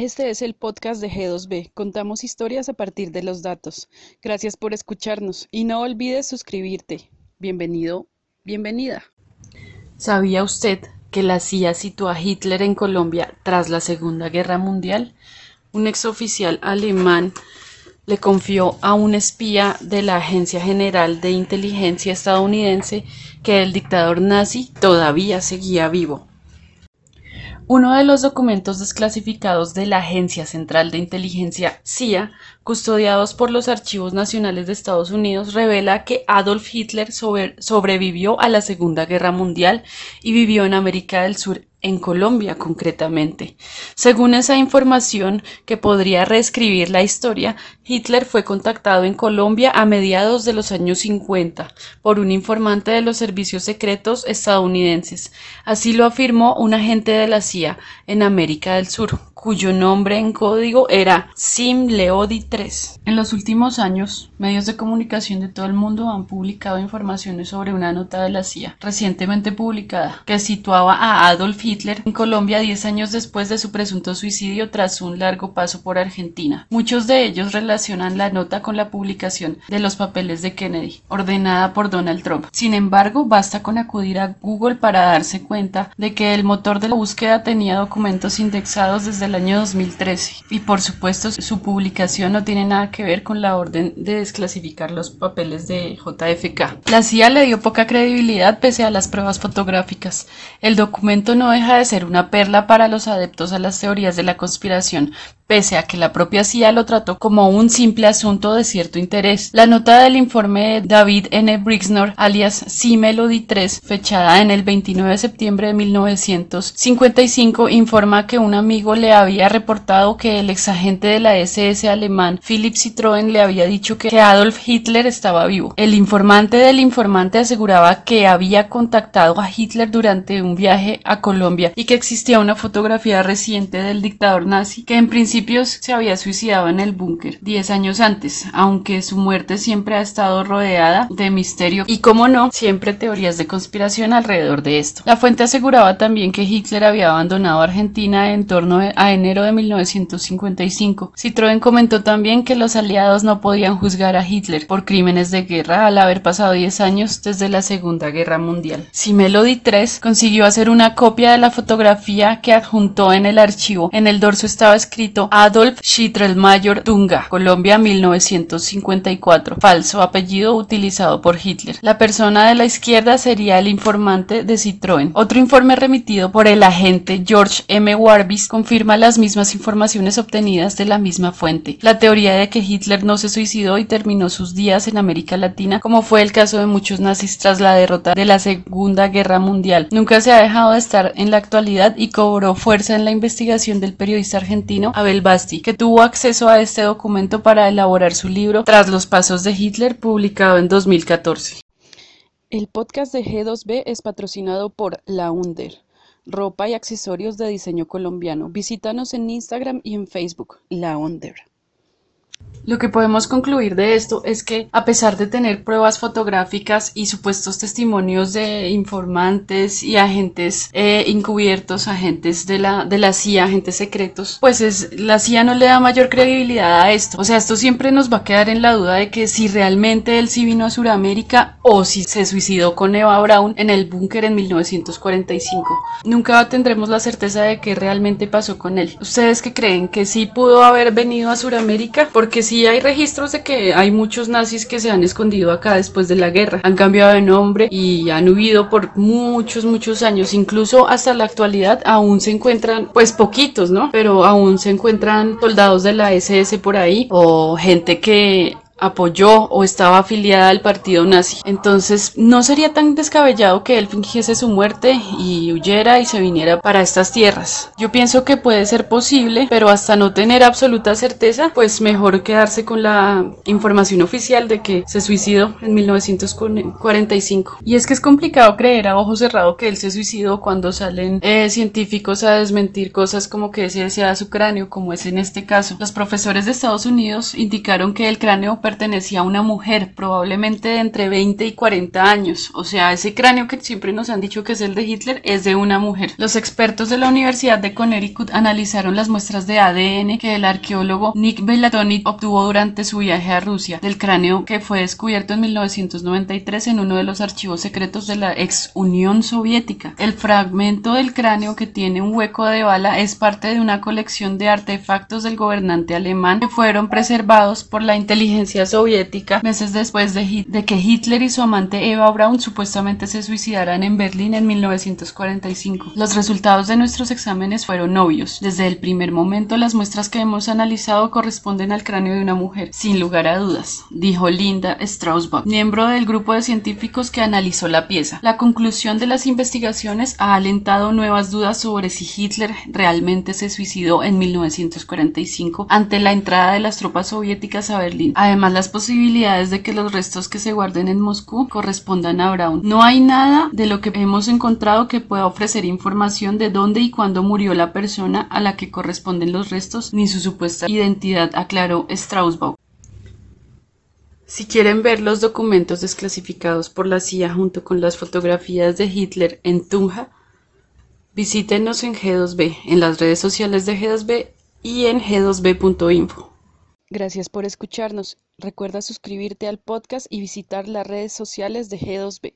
Este es el podcast de G2B. Contamos historias a partir de los datos. Gracias por escucharnos y no olvides suscribirte. Bienvenido, bienvenida. ¿Sabía usted que la CIA situó a Hitler en Colombia tras la Segunda Guerra Mundial? Un exoficial alemán le confió a un espía de la Agencia General de Inteligencia estadounidense que el dictador nazi todavía seguía vivo. Uno de los documentos desclasificados de la Agencia Central de Inteligencia CIA, custodiados por los Archivos Nacionales de Estados Unidos, revela que Adolf Hitler sobrevivió a la Segunda Guerra Mundial y vivió en América del Sur en Colombia concretamente. Según esa información que podría reescribir la historia, Hitler fue contactado en Colombia a mediados de los años 50 por un informante de los servicios secretos estadounidenses. Así lo afirmó un agente de la CIA en América del Sur, cuyo nombre en código era Sim Leodi 3. En los últimos años, medios de comunicación de todo el mundo han publicado informaciones sobre una nota de la CIA recientemente publicada que situaba a Adolf Hitler en Colombia diez años después de su presunto suicidio tras un largo paso por Argentina. Muchos de ellos relacionan la nota con la publicación de los papeles de Kennedy, ordenada por Donald Trump. Sin embargo, basta con acudir a Google para darse cuenta de que el motor de la búsqueda tenía documentos indexados desde el año 2013 y por supuesto su publicación no tiene nada que ver con la orden de desclasificar los papeles de JFK. La CIA le dio poca credibilidad pese a las pruebas fotográficas. El documento no deja de ser una perla para los adeptos a las teorías de la conspiración, pese a que la propia CIA lo trató como un simple asunto de cierto interés. La nota del informe de David N. Brixnor, alias C Melody 3, fechada en el 29 de septiembre de 1955, informa que un amigo le había reportado que el exagente de la SS alemán Philipp Citroën le había dicho que Adolf Hitler estaba vivo. El informante del informante aseguraba que había contactado a Hitler durante un viaje a Colombia y que existía una fotografía reciente del dictador nazi que en principio se había suicidado en el búnker diez años antes, aunque su muerte siempre ha estado rodeada de misterio y, como no, siempre teorías de conspiración alrededor de esto. La fuente aseguraba también que Hitler había abandonado Argentina en torno a enero de 1955. Citroën comentó también que los aliados no podían juzgar a Hitler por crímenes de guerra al haber pasado diez años desde la Segunda Guerra Mundial. Si Melody 3 consiguió hacer una copia de la fotografía que adjuntó en el archivo, en el dorso estaba escrito Adolf Schittelmayer Dunga, Colombia 1954, falso apellido utilizado por Hitler. La persona de la izquierda sería el informante de Citroën. Otro informe remitido por el agente George M. Warbis confirma las mismas informaciones obtenidas de la misma fuente. La teoría de que Hitler no se suicidó y terminó sus días en América Latina, como fue el caso de muchos nazis tras la derrota de la Segunda Guerra Mundial, nunca se ha dejado de estar en la actualidad y cobró fuerza en la investigación del periodista argentino Basti, que tuvo acceso a este documento para elaborar su libro Tras los pasos de Hitler, publicado en 2014. El podcast de G2B es patrocinado por La Under, ropa y accesorios de diseño colombiano. Visítanos en Instagram y en Facebook, La Under. Lo que podemos concluir de esto es que, a pesar de tener pruebas fotográficas y supuestos testimonios de informantes y agentes eh, encubiertos, agentes de la, de la CIA, agentes secretos, pues es, la CIA no le da mayor credibilidad a esto. O sea, esto siempre nos va a quedar en la duda de que si realmente él sí vino a Sudamérica o si se suicidó con Eva Braun en el búnker en 1945. Nunca tendremos la certeza de qué realmente pasó con él. ¿Ustedes qué creen? ¿Que sí pudo haber venido a Sudamérica? Porque sí hay registros de que hay muchos nazis que se han escondido acá después de la guerra, han cambiado de nombre y han huido por muchos, muchos años, incluso hasta la actualidad aún se encuentran, pues poquitos, ¿no? Pero aún se encuentran soldados de la SS por ahí o gente que apoyó o estaba afiliada al partido nazi. Entonces no sería tan descabellado que él fingiese su muerte y huyera y se viniera para estas tierras. Yo pienso que puede ser posible, pero hasta no tener absoluta certeza, pues mejor quedarse con la información oficial de que se suicidó en 1945. Y es que es complicado creer a ojo cerrado que él se suicidó cuando salen eh, científicos a desmentir cosas como que ese sea su cráneo, como es en este caso. Los profesores de Estados Unidos indicaron que el cráneo pertenecía a una mujer, probablemente de entre 20 y 40 años. O sea, ese cráneo que siempre nos han dicho que es el de Hitler es de una mujer. Los expertos de la Universidad de Connecticut analizaron las muestras de ADN que el arqueólogo Nick Belatoni obtuvo durante su viaje a Rusia del cráneo que fue descubierto en 1993 en uno de los archivos secretos de la ex Unión Soviética. El fragmento del cráneo que tiene un hueco de bala es parte de una colección de artefactos del gobernante alemán que fueron preservados por la inteligencia soviética meses después de, que Hitler y su amante Eva Braun supuestamente se suicidaran en Berlín en 1945. Los resultados de nuestros exámenes fueron obvios. Desde el primer momento las muestras que hemos analizado corresponden al cráneo de una mujer, sin lugar a dudas, dijo Linda Straussbach, miembro del grupo de científicos que analizó la pieza. La conclusión de las investigaciones ha alentado nuevas dudas sobre si Hitler realmente se suicidó en 1945 ante la entrada de las tropas soviéticas a Berlín. Además, las posibilidades de que los restos que se guarden en Moscú correspondan a Braun. No hay nada de lo que hemos encontrado que pueda ofrecer información de dónde y cuándo murió la persona a la que corresponden los restos ni su supuesta identidad, aclaró Straussbach. Si quieren ver los documentos desclasificados por la CIA junto con las fotografías de Hitler en Tunja, visítenos en G2B, en las redes sociales de G2B y en g2b.info. Gracias por escucharnos. Recuerda suscribirte al podcast y visitar las redes sociales de G2B.